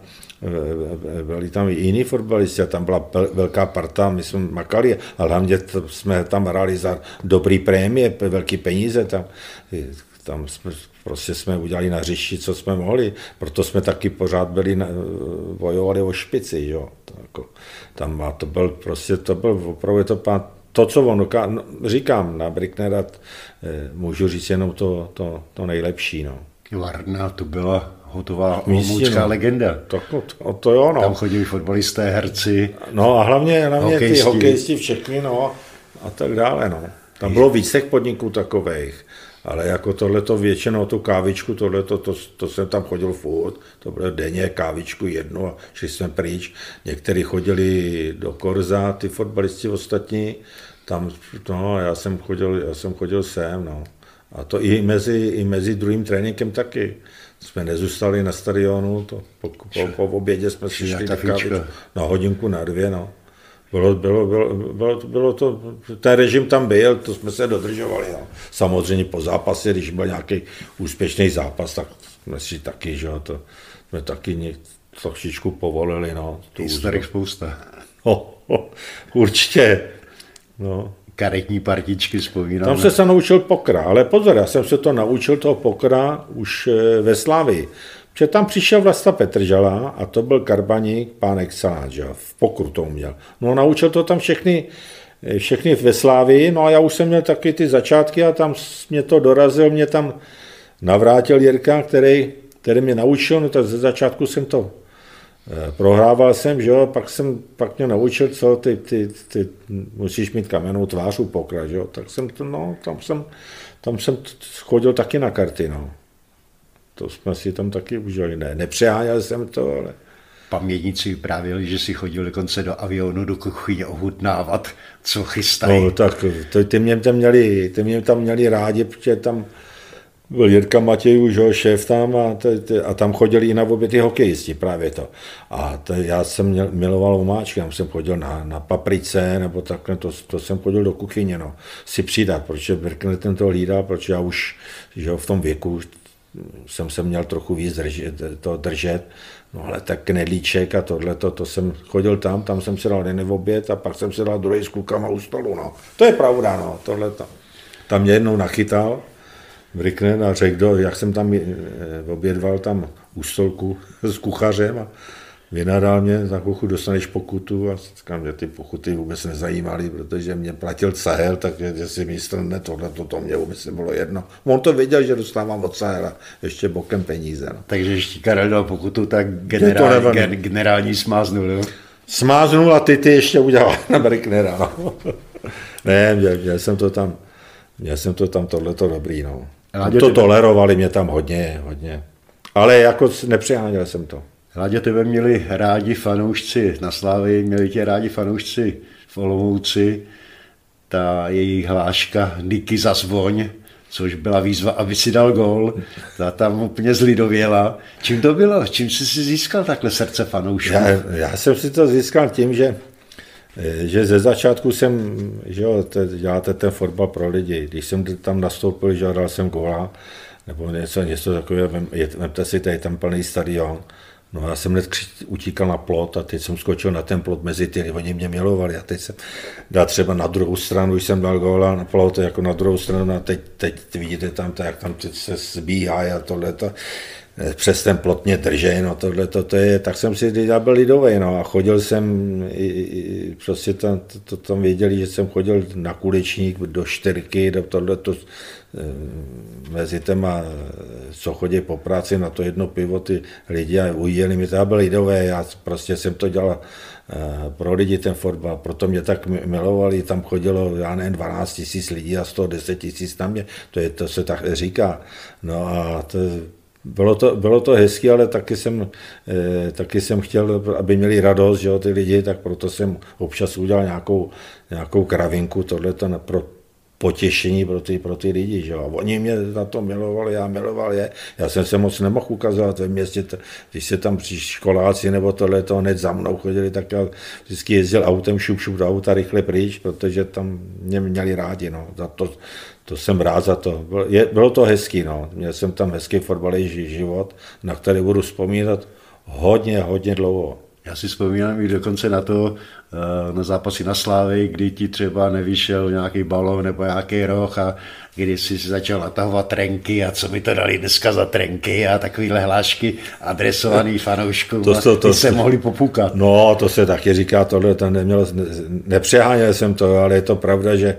byli tam i jiní fotbalisti a tam byla velká parta, my jsme makali a hlavně jsme tam hráli za dobrý prémie, velké peníze tam. Tam jsme, prostě jsme udělali na řeši, co jsme mohli, proto jsme taky pořád byli, na, bojovali o špici, jo. Jako, tam a to byl prostě, to byl opravdu to to, co on doká... No, říkám, na Bricknera eh, můžu říct jenom to, to, to nejlepší. No. Varna to byla hotová olomoucká no. legenda. To, to, to jo, no. Tam chodili fotbalisté, herci. No a hlavně, hlavně hokejisti. ty hokejisti všechny, no a tak dále, no. Tam bylo víc těch podniků takových. Ale jako tohleto většinou, tu kávičku, tohleto, to, to jsem tam chodil furt, to bylo denně kávičku jednu a šli jsme pryč. Někteří chodili do Korza, ty fotbalisti ostatní, tam, no, já jsem chodil, já jsem chodil sem, no. A to i mezi, i mezi druhým tréninkem taky. Jsme nezůstali na stadionu, to po, po, po obědě jsme si šli na, na hodinku, na dvě, no. Bylo, bylo, bylo, bylo, bylo to, ten režim tam byl, to jsme se dodržovali. No. Samozřejmě po zápase, když byl nějaký úspěšný zápas, tak jsme si taky, že to jsme taky trošičku povolili. No, tu Historik spousta. Oh, určitě. No. Karetní partičky vzpomínám. Tam se se naučil pokra, ale pozor, já jsem se to naučil toho pokra už eh, ve Slavii. Že tam přišel Vlasta Petržala a to byl karbaník, pán Excelát, že v pokru to uměl. No naučil to tam všechny, všechny ve Slávii, no a já už jsem měl taky ty začátky a tam mě to dorazil, mě tam navrátil Jirka, který, který mě naučil, no tak ze začátku jsem to eh, prohrával jsem, že jo, pak jsem, pak mě naučil, co ty, ty, ty musíš mít kamennou tvář u pokra, že jo, tak jsem to, no, tam jsem, tam jsem chodil taky na karty, no. To jsme si tam taky užili. Ne, nepřeháněl jsem to, ale... Pamětníci vyprávěli, že si chodil dokonce do avionu do kuchyně ohutnávat, co chystají. No tak to, ty, mě tam měli, ty mě tam měli rádi, protože tam byl Jirka Matějů, že, šéf tam a, t, t, a tam chodili i na obě hokejisti, právě to. A to, já jsem měl, miloval omáčky, tam jsem chodil na, na paprice, nebo takhle, to, to jsem chodil do kuchyně, no, si přidat, protože Birkner ten to hlídal, protože já už že, v tom věku jsem se měl trochu víc držet, to držet, no ale tak knedlíček a tohle, to, to jsem chodil tam, tam jsem si dal jeden oběd a pak jsem si dal druhý s klukama u stolu, no. To je pravda, no, tohle to. Tam mě jednou nachytal, Brickner a řekl, jak jsem tam eh, obědval tam u stolku s kuchařem a vynadal mě, za chvilku dostaneš pokutu a říkám, že ty pokuty vůbec nezajímaly, protože mě platil Sahel, tak že si mistr ne, tohle to, to mě vůbec nebylo jedno. On to věděl, že dostávám od Sahela ještě bokem peníze. No. Takže ještě Karel dal pokutu, tak generální, gen, generální smáznul, jo? Smáznul a ty ty ještě udělal na Bricknera. No. ne, měl, měl, jsem to tam, měl jsem to tam tohleto dobrý, no. to tolerovali mě tam hodně, hodně. Ale jako nepřiháněl jsem to. Hladě tebe měli rádi fanoušci na Slávě, měli tě rádi fanoušci v Olomouci, ta jejich hláška Niky zazvoň, což byla výzva, aby si dal gol, ta tam úplně zlidověla. Čím to bylo? Čím jsi si získal takhle srdce fanoušků? Já, já jsem si to získal tím, že, že ze začátku jsem, že jo, děláte ten fotbal pro lidi. Když jsem tam nastoupil, že dal jsem góla, nebo něco, něco takového, vemte si, tady tam plný stadion, No já jsem hned utíkal na plot a teď jsem skočil na ten plot mezi ty, oni mě milovali a teď jsem dal třeba na druhou stranu, jsem dal góla na plot, jako na druhou stranu a teď, teď vidíte tam, to, jak tam teď se zbíhá a tohle to přes ten plot mě držej, no tohle to, to je, tak jsem si já byl lidový, no a chodil jsem, i, i, prostě tam, to, to, tam věděli, že jsem chodil na kulečník do čtyřky, do tohle to, eh, mezi těma, co chodí po práci na to jedno pivo, ty lidi a ujeli mi, to já byl lidový, já prostě jsem to dělal eh, pro lidi ten fotbal, proto mě tak milovali, tam chodilo, já nevím, 12 tisíc lidí a 110 tisíc tam je, to, je, to se tak říká, no a to, bylo to, bylo to hezky, ale taky jsem, eh, taky jsem chtěl, aby měli radost, že jo, ty lidi, tak proto jsem občas udělal nějakou, nějakou kravinku, tohle to pro potěšení pro ty, pro ty lidi. Že jo. Oni mě na to milovali, já miloval je. Já jsem se moc nemohl ukazovat ve městě, když se tam při školáci nebo tohle to hned za mnou chodili, tak já vždycky jezdil autem šup, šup do auta rychle pryč, protože tam mě měli rádi. No. Za to, to jsem rád za to. Bylo, je, bylo to hezký, no. Měl jsem tam hezký fotbalový život, na který budu vzpomínat hodně, hodně dlouho. Já si vzpomínám i dokonce na to, eh, na zápasy na Slávy, kdy ti třeba nevyšel nějaký balon nebo nějaký roh a kdy jsi si začal natahovat trenky a co mi to dali dneska za trenky a takovýhle hlášky adresovaný fanouškům. To, to, to, ty se mohli popukat. No, to se taky říká, tohle tam neměl, nepřeháněl jsem to, ale je to pravda, že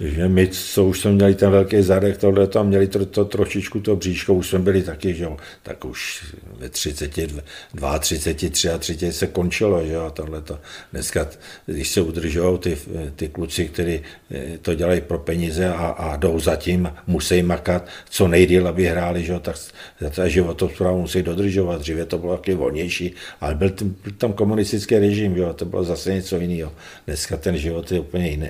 že my, co už jsme měli ten velký zadek, tohle tam měli to, to trošičku to bříško, už jsme byli taky, že jo, tak už ve 30, 32, 33 se končilo, že jo, tohle to. Dneska, když se udržují ty, ty kluci, kteří eh, to dělají pro peníze a, a jdou zatím, musí makat co nejdíl, aby hráli, že jo, tak ta životosprávu musí dodržovat. Dříve to bylo taky volnější, ale byl, tam, byl tam komunistický režim, že jo, to bylo zase něco jiného. Dneska ten život je úplně jiný,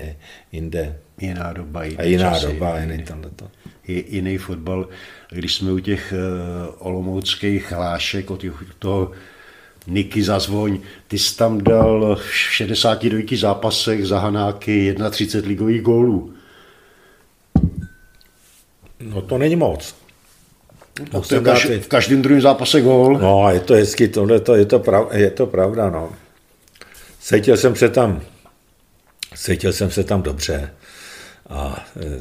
jinde. Jiná doba. Jiný a jiná časy, doba, jiný, jiný tohleto. Jiný fotbal. Když jsme u těch uh, olomouckých hlášek, od toho Niky Zazvoň, ty jsi tam dal v 62 zápasech za Hanáky 31 ligových gólů. No to není moc. No, to je kaž, v každém druhém zápase gól. No, je to hezky, tohle to, je, to prav, je to pravda, no. Cítil jsem se tam, cítil jsem se tam dobře. A e,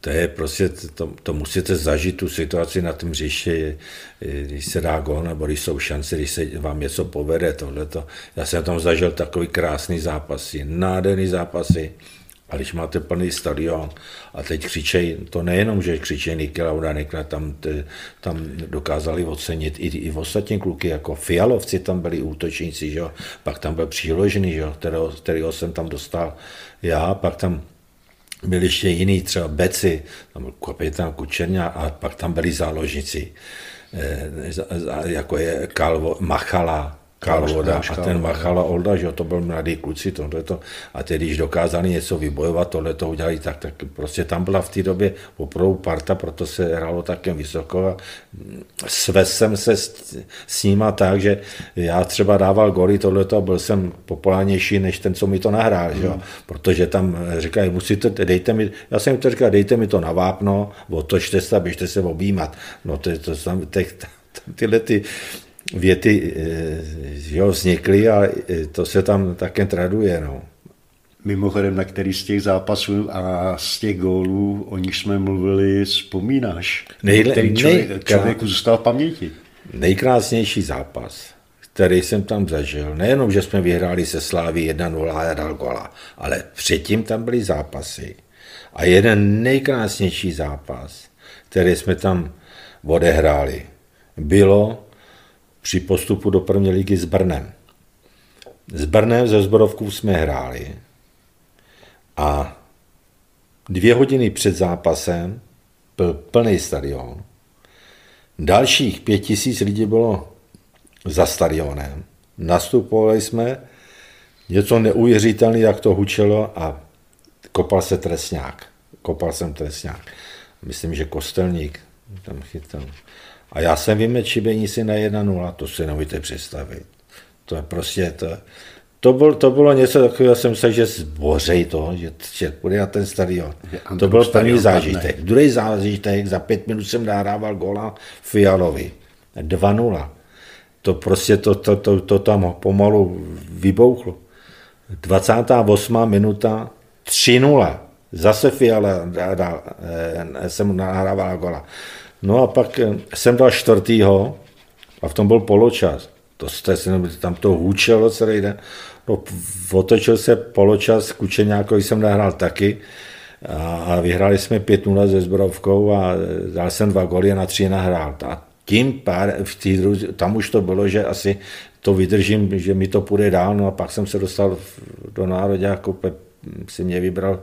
to je prostě, to, to musíte zažít tu situaci na tom hřišti, když se dá gol, nebo když jsou šance, když se vám něco povede, tohleto. Já jsem tam zažil takový krásný zápasy, nádherný zápasy, a když máte plný stadion a teď křičej, to nejenom, že křičej Nike Lauda, tam, tam dokázali ocenit i, i ostatní kluky, jako Fialovci tam byli útočníci, že jo? pak tam byl příložený, že jo? Kterého, kterého jsem tam dostal já, pak tam byli ještě jiný, třeba Beci, tam byl kapitán Kučerňa a pak tam byli záložníci, eh, jako je Kalvo, Machala, Kalvoda a ten Machala Olda, že to byl mladý kluci, tohleto, a teď, když dokázali něco vybojovat, tohle to udělali tak, tak prostě tam byla v té době opravdu parta, proto se hrálo také vysoko a svez jsem se s, s nima tak, že já třeba dával goly tohleto a byl jsem populárnější než ten, co mi to nahrál, hmm. že protože tam říkají, musíte, dejte mi, já jsem to říkal, dejte mi to na vápno, otočte se a běžte se objímat. No to, to, to, to tyhle ty věty eh, jo, vznikly a eh, to se tam také traduje. No. Mimochodem, na který z těch zápasů a z těch gólů, o nich jsme mluvili, vzpomínáš? Nejle, který člověk, nej, člověku zůstal v paměti? Nejkrásnější zápas, který jsem tam zažil, nejenom, že jsme vyhráli se Slávy 1-0 a dal gola, ale předtím tam byly zápasy. A jeden nejkrásnější zápas, který jsme tam odehráli, bylo při postupu do první ligy s Brnem. S Brnem ze Zborovkou jsme hráli a dvě hodiny před zápasem byl plný stadion. Dalších pět tisíc lidí bylo za stadionem. Nastupovali jsme, něco neuvěřitelné, jak to hučelo a kopal se trestňák. Kopal jsem trestňák. Myslím, že kostelník tam chytal. A já jsem vymečibení si na 1-0, to si nemůžete představit. To je prostě to, to, byl, to bylo něco takového, jsem se, že zbořej to, že, že půjde na ten stadion. To byl první zážitek. Druhý zážitek, za pět minut jsem nahrával gola Fialovi. 2-0. to prostě to, to, to, to tam pomalu vybouchlo. 28. minuta 3-0. Zase Fiala dal, eh, jsem nahrával gola. No a pak eh, jsem dal čtvrtýho a v tom byl poločas. To jste si, tam to hůčelo celý den. No, otočil se poločas, Kučeňákovi jsem nahrál taky a, a vyhráli jsme 5-0 se Zbrovkou a dal jsem dva goly a na tři nahrál. A tím pár, v tý, tam už to bylo, že asi to vydržím, že mi to půjde dál, no a pak jsem se dostal do národě, jako si mě vybral,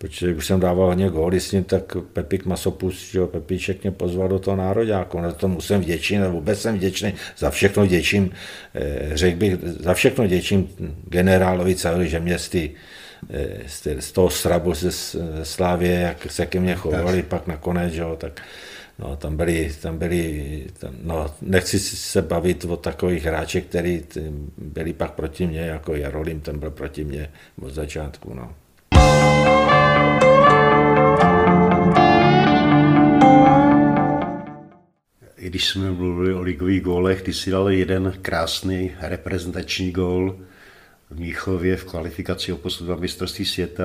protože už jsem dával hodně góly s ním, tak Pepik Masopus, že Pepíček mě pozval do toho nároďáku, na tomu jsem vděčný, nebo vůbec jsem vděčný, za všechno děčím, eh, řekl bych, za všechno děčím generálovi Cavili, že mě z, ty, eh, z toho srabu ze Slávě, jak se ke mně chovali, pak nakonec, jo, tak No, tam byli, tam byli tam, no, nechci se bavit o takových hráčích, kteří byli pak proti mně, jako Jarolim, ten byl proti mně od začátku. No. I když jsme mluvili o ligových gólech, ty si dal jeden krásný reprezentační gól v Míchově v kvalifikaci o postup na mistrovství světa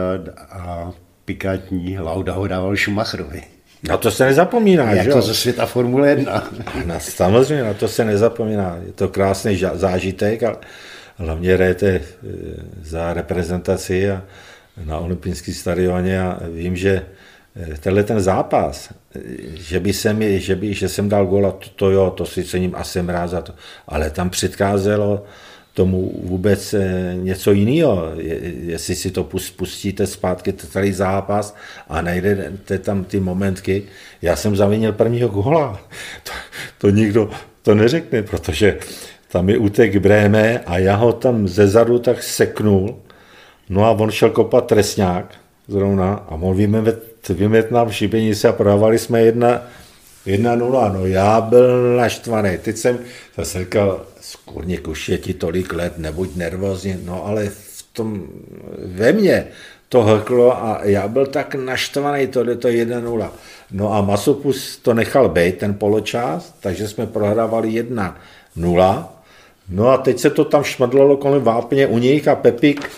a pikantní Lauda ho dával Schumacherovi. Na to se nezapomíná, jako že ze světa Formule 1. Na, samozřejmě, na to se nezapomíná. Je to krásný zážitek a hlavně hrajete e, za reprezentaci a na olympijský stadioně a vím, že tenhle ten zápas, e, že by jsem, že, by, že jsem dal góla, to, to jo, to si cením a jsem rád za to, ale tam předcházelo tomu vůbec eh, něco jiného. Jestli si to pustíte zpátky, celý zápas a najdete tam ty momentky. Já jsem zavinil prvního góla. To, to nikdo to neřekne, protože tam je útek Bréme a já ho tam ze zadu tak seknul. No a on šel kopat trestňák zrovna a on vymet, vymet nám šibenice a prodávali jsme jedna, jedna nula. No já byl naštvaný. Teď jsem zase říkal, Kurník, už je ti tolik let, nebuď nervózní, no ale v tom, ve mně to hrklo a já byl tak naštvaný, to je to 1-0. No a Masopus to nechal být, ten poločas, takže jsme prohrávali 1-0. No a teď se to tam šmadlalo kolem vápně u nich a Pepik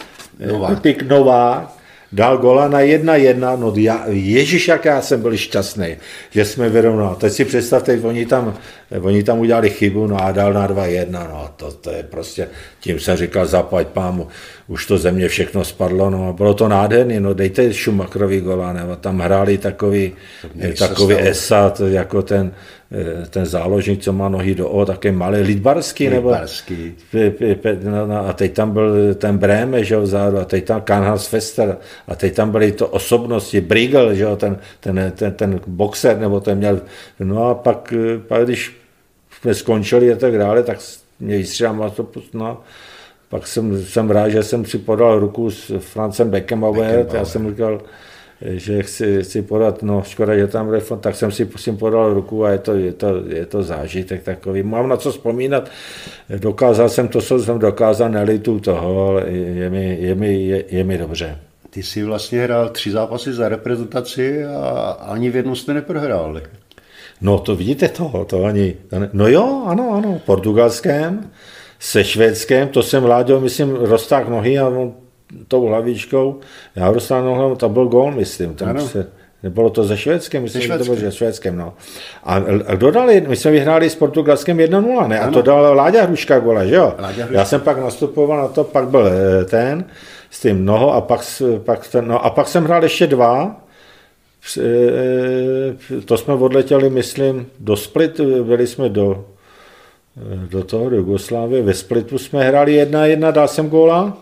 Novák, Pepik Novák dal gola na jedna jedna, no já, ježiš, jak já jsem byl šťastný, že jsme vyrovnali. Teď si představte, oni tam, oni tam udělali chybu, no a dal na dva jedna, no to, to je prostě, tím jsem říkal, zaplať pámu, už to ze mě všechno spadlo, no a bylo to nádherný, no dejte Schumacherovi gola, nebo tam hráli takový, takový esat, jako ten, ten záložník, co má nohy do O, také malý, Lidbarský, nebo... Lidbarský. No, no, a teď tam byl ten Bréme, že jo, vzadu, a teď tam Kanhas Fester, a teď tam byly to osobnosti, Brigel, že jo, ten, ten, ten, ten boxer, nebo ten měl, no a pak, eh, pak když jsme skončili a tak dále, tak mě vystřídám to, no, pak jsem, jsem rád, že jsem si podal ruku s Francem Beckenbauer, já jsem říkal, že chci, chci podat, no škoda, že tam refon, tak jsem si prosím podal ruku a je to, je to, je to zážitek takový. Mám na co vzpomínat, dokázal jsem to, co jsem dokázal, nelitu toho, ale je mi, je mi, je, je mi dobře. Ty jsi vlastně hrál tři zápasy za reprezentaci a ani v jednu jste neprohráli. No to vidíte toho, to ani, no jo, ano, ano, portugalském, se švédském, to jsem vláděl, myslím, roztáh nohy a on tou hlavičkou, já dostal hlavu, to byl gól, myslím, tam se, nebylo to ze Švédskem, myslím, že to bylo ze Švédskem, no. A, a dodali, my jsme vyhráli s Portugalskem 1-0, ne? A to dal Láďa Hruška gola, že jo? Já jsem pak nastupoval na to, pak byl eh, ten, s tím noho a pak, pak, ten, no, a pak jsem hrál ještě dva, eh, to jsme odletěli, myslím, do Split, byli jsme do, eh, do toho, do Jugoslávie, ve Splitu jsme hráli jedna jedna, dal jsem góla,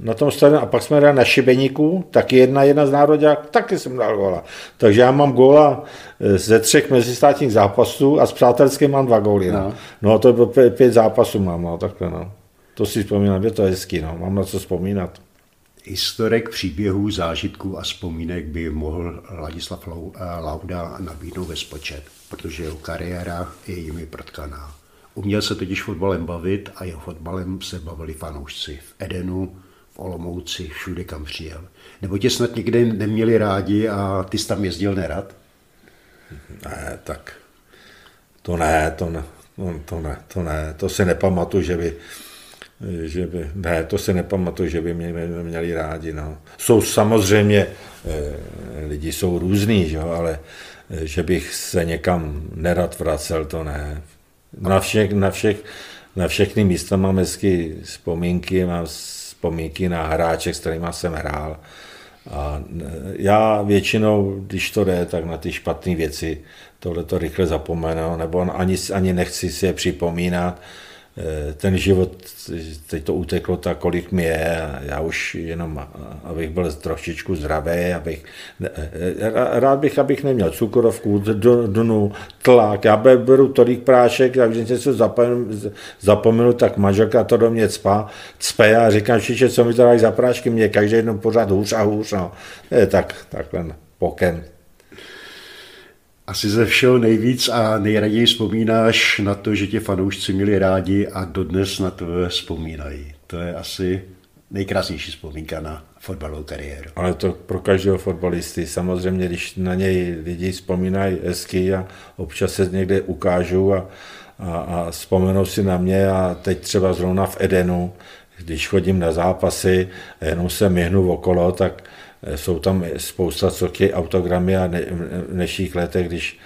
na tom stadionu a pak jsme hráli na Šibeníku, taky jedna jedna z národák, taky jsem dal góla. Takže já mám góla eh, ze třech mezistátních zápasů a s přátelským mám dva góly. No, no, no to bylo pět zápasů mám, no, takhle, no. To si vzpomínám, je to hezký, no, mám na co vzpomínat. Historik příběhů, zážitků a vzpomínek by mohl Ladislav eh, Lauda nabídnout ve spočet, protože jeho kariéra je jimi protkaná. Uměl se totiž fotbalem bavit a jeho fotbalem se bavili fanoušci v Edenu, v Olomouci, všude kam přijel. Nebo tě snad někde neměli rádi a ty jsi tam jezdil nerad? Ne, tak to ne, to ne. To ne, to ne, to si nepamatuju, že by, že by, ne, to si nepamatuju, že by mě měli rádi. No. Jsou samozřejmě, eh, lidi jsou různý, že ale eh, že bych se někam nerad vracel, to ne. Na, všech, na, všech, na všechny místa mám hezky vzpomínky, mám vzpomínky na hráče, s kterými jsem hrál. A já většinou, když to jde, tak na ty špatné věci tohle to rychle zapomenu, nebo ani, ani nechci si je připomínat. Eh, ten život, teď to uteklo tak, kolik mi je, já už jenom, abych byl trošičku zdravý, abych, eh, rád bych, abych neměl cukrovku, dnu, tlak, já beru tolik prášek, takže něco zapomenu, zapomenu, tak manželka to do mě cpa, cpe a říkám, že co mi to dají za prášky, mě každý jednou pořád hůř a hůř, no. Je tak, takhle poken. Asi ze všeho nejvíc a nejraději vzpomínáš na to, že tě fanoušci měli rádi a dodnes na to vzpomínají. To je asi nejkrásnější vzpomínka na fotbalovou kariéru. Ale to pro každého fotbalisty. Samozřejmě, když na něj lidi vzpomínají hezky a občas se někde ukážou a, a, a vzpomenou si na mě a teď třeba zrovna v Edenu, když chodím na zápasy a jenom se myhnu okolo, tak jsou tam spousta, co autogramy a v dnešních letech, když,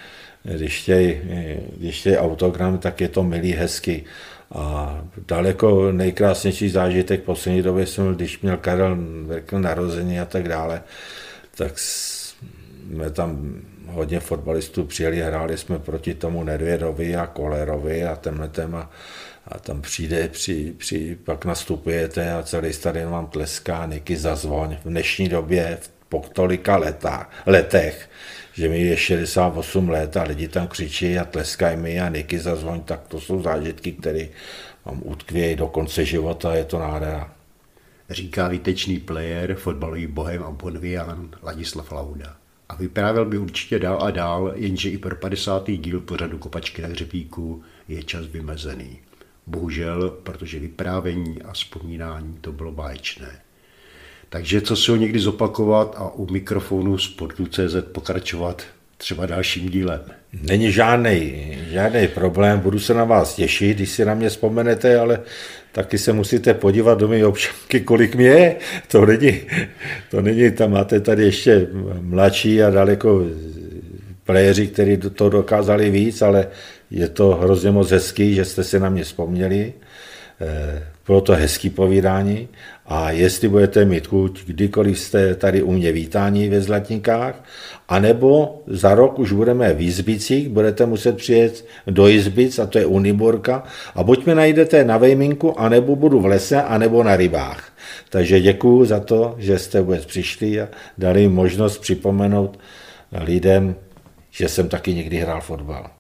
když chtějí, když chtějí autogram, tak je to milý, hezky. A daleko nejkrásnější zážitek poslední době jsem, když měl Karel narození a tak dále, tak jsme tam hodně fotbalistů přijeli, hráli jsme proti tomu Nedvědovi a Kolerovi a tenhle téma tam přijde, při, při, pak nastupujete a celý stadion vám tleská, Niky zazvoň. V dnešní době, po tolika letách, letech, že mi je 68 let a lidi tam křičí a tleskají mi a Niky zazvoň, tak to jsou zážitky, které vám utkvějí do konce života, je to nádhera. Říká výtečný player, fotbalový bohem a bonvian Ladislav Lauda. A vyprávěl by určitě dál a dál, jenže i pro 50. díl pořadu Kopačky na hřebíku je čas vymezený. Bohužel, protože vyprávění a vzpomínání to bylo báječné. Takže co si ho někdy zopakovat a u mikrofonu Sportu.cz pokračovat třeba dalším dílem. Není žádný, žádný problém, budu se na vás těšit, když si na mě vzpomenete, ale taky se musíte podívat do mé občanky, kolik mě je. To není, to není, tam máte tady ještě mladší a daleko playeři, kteří to dokázali víc, ale je to hrozně moc hezký, že jste si na mě vzpomněli. Eh, bylo to hezký povídání a jestli budete mít chuť, kdykoliv jste tady u mě vítání ve Zlatníkách, anebo za rok už budeme v Izbicích, budete muset přijet do Izbic, a to je Uniborka, a buď mě najdete na Vejminku, anebo budu v lese, anebo na rybách. Takže děkuji za to, že jste vůbec přišli a dali možnost připomenout lidem, že jsem taky někdy hrál fotbal.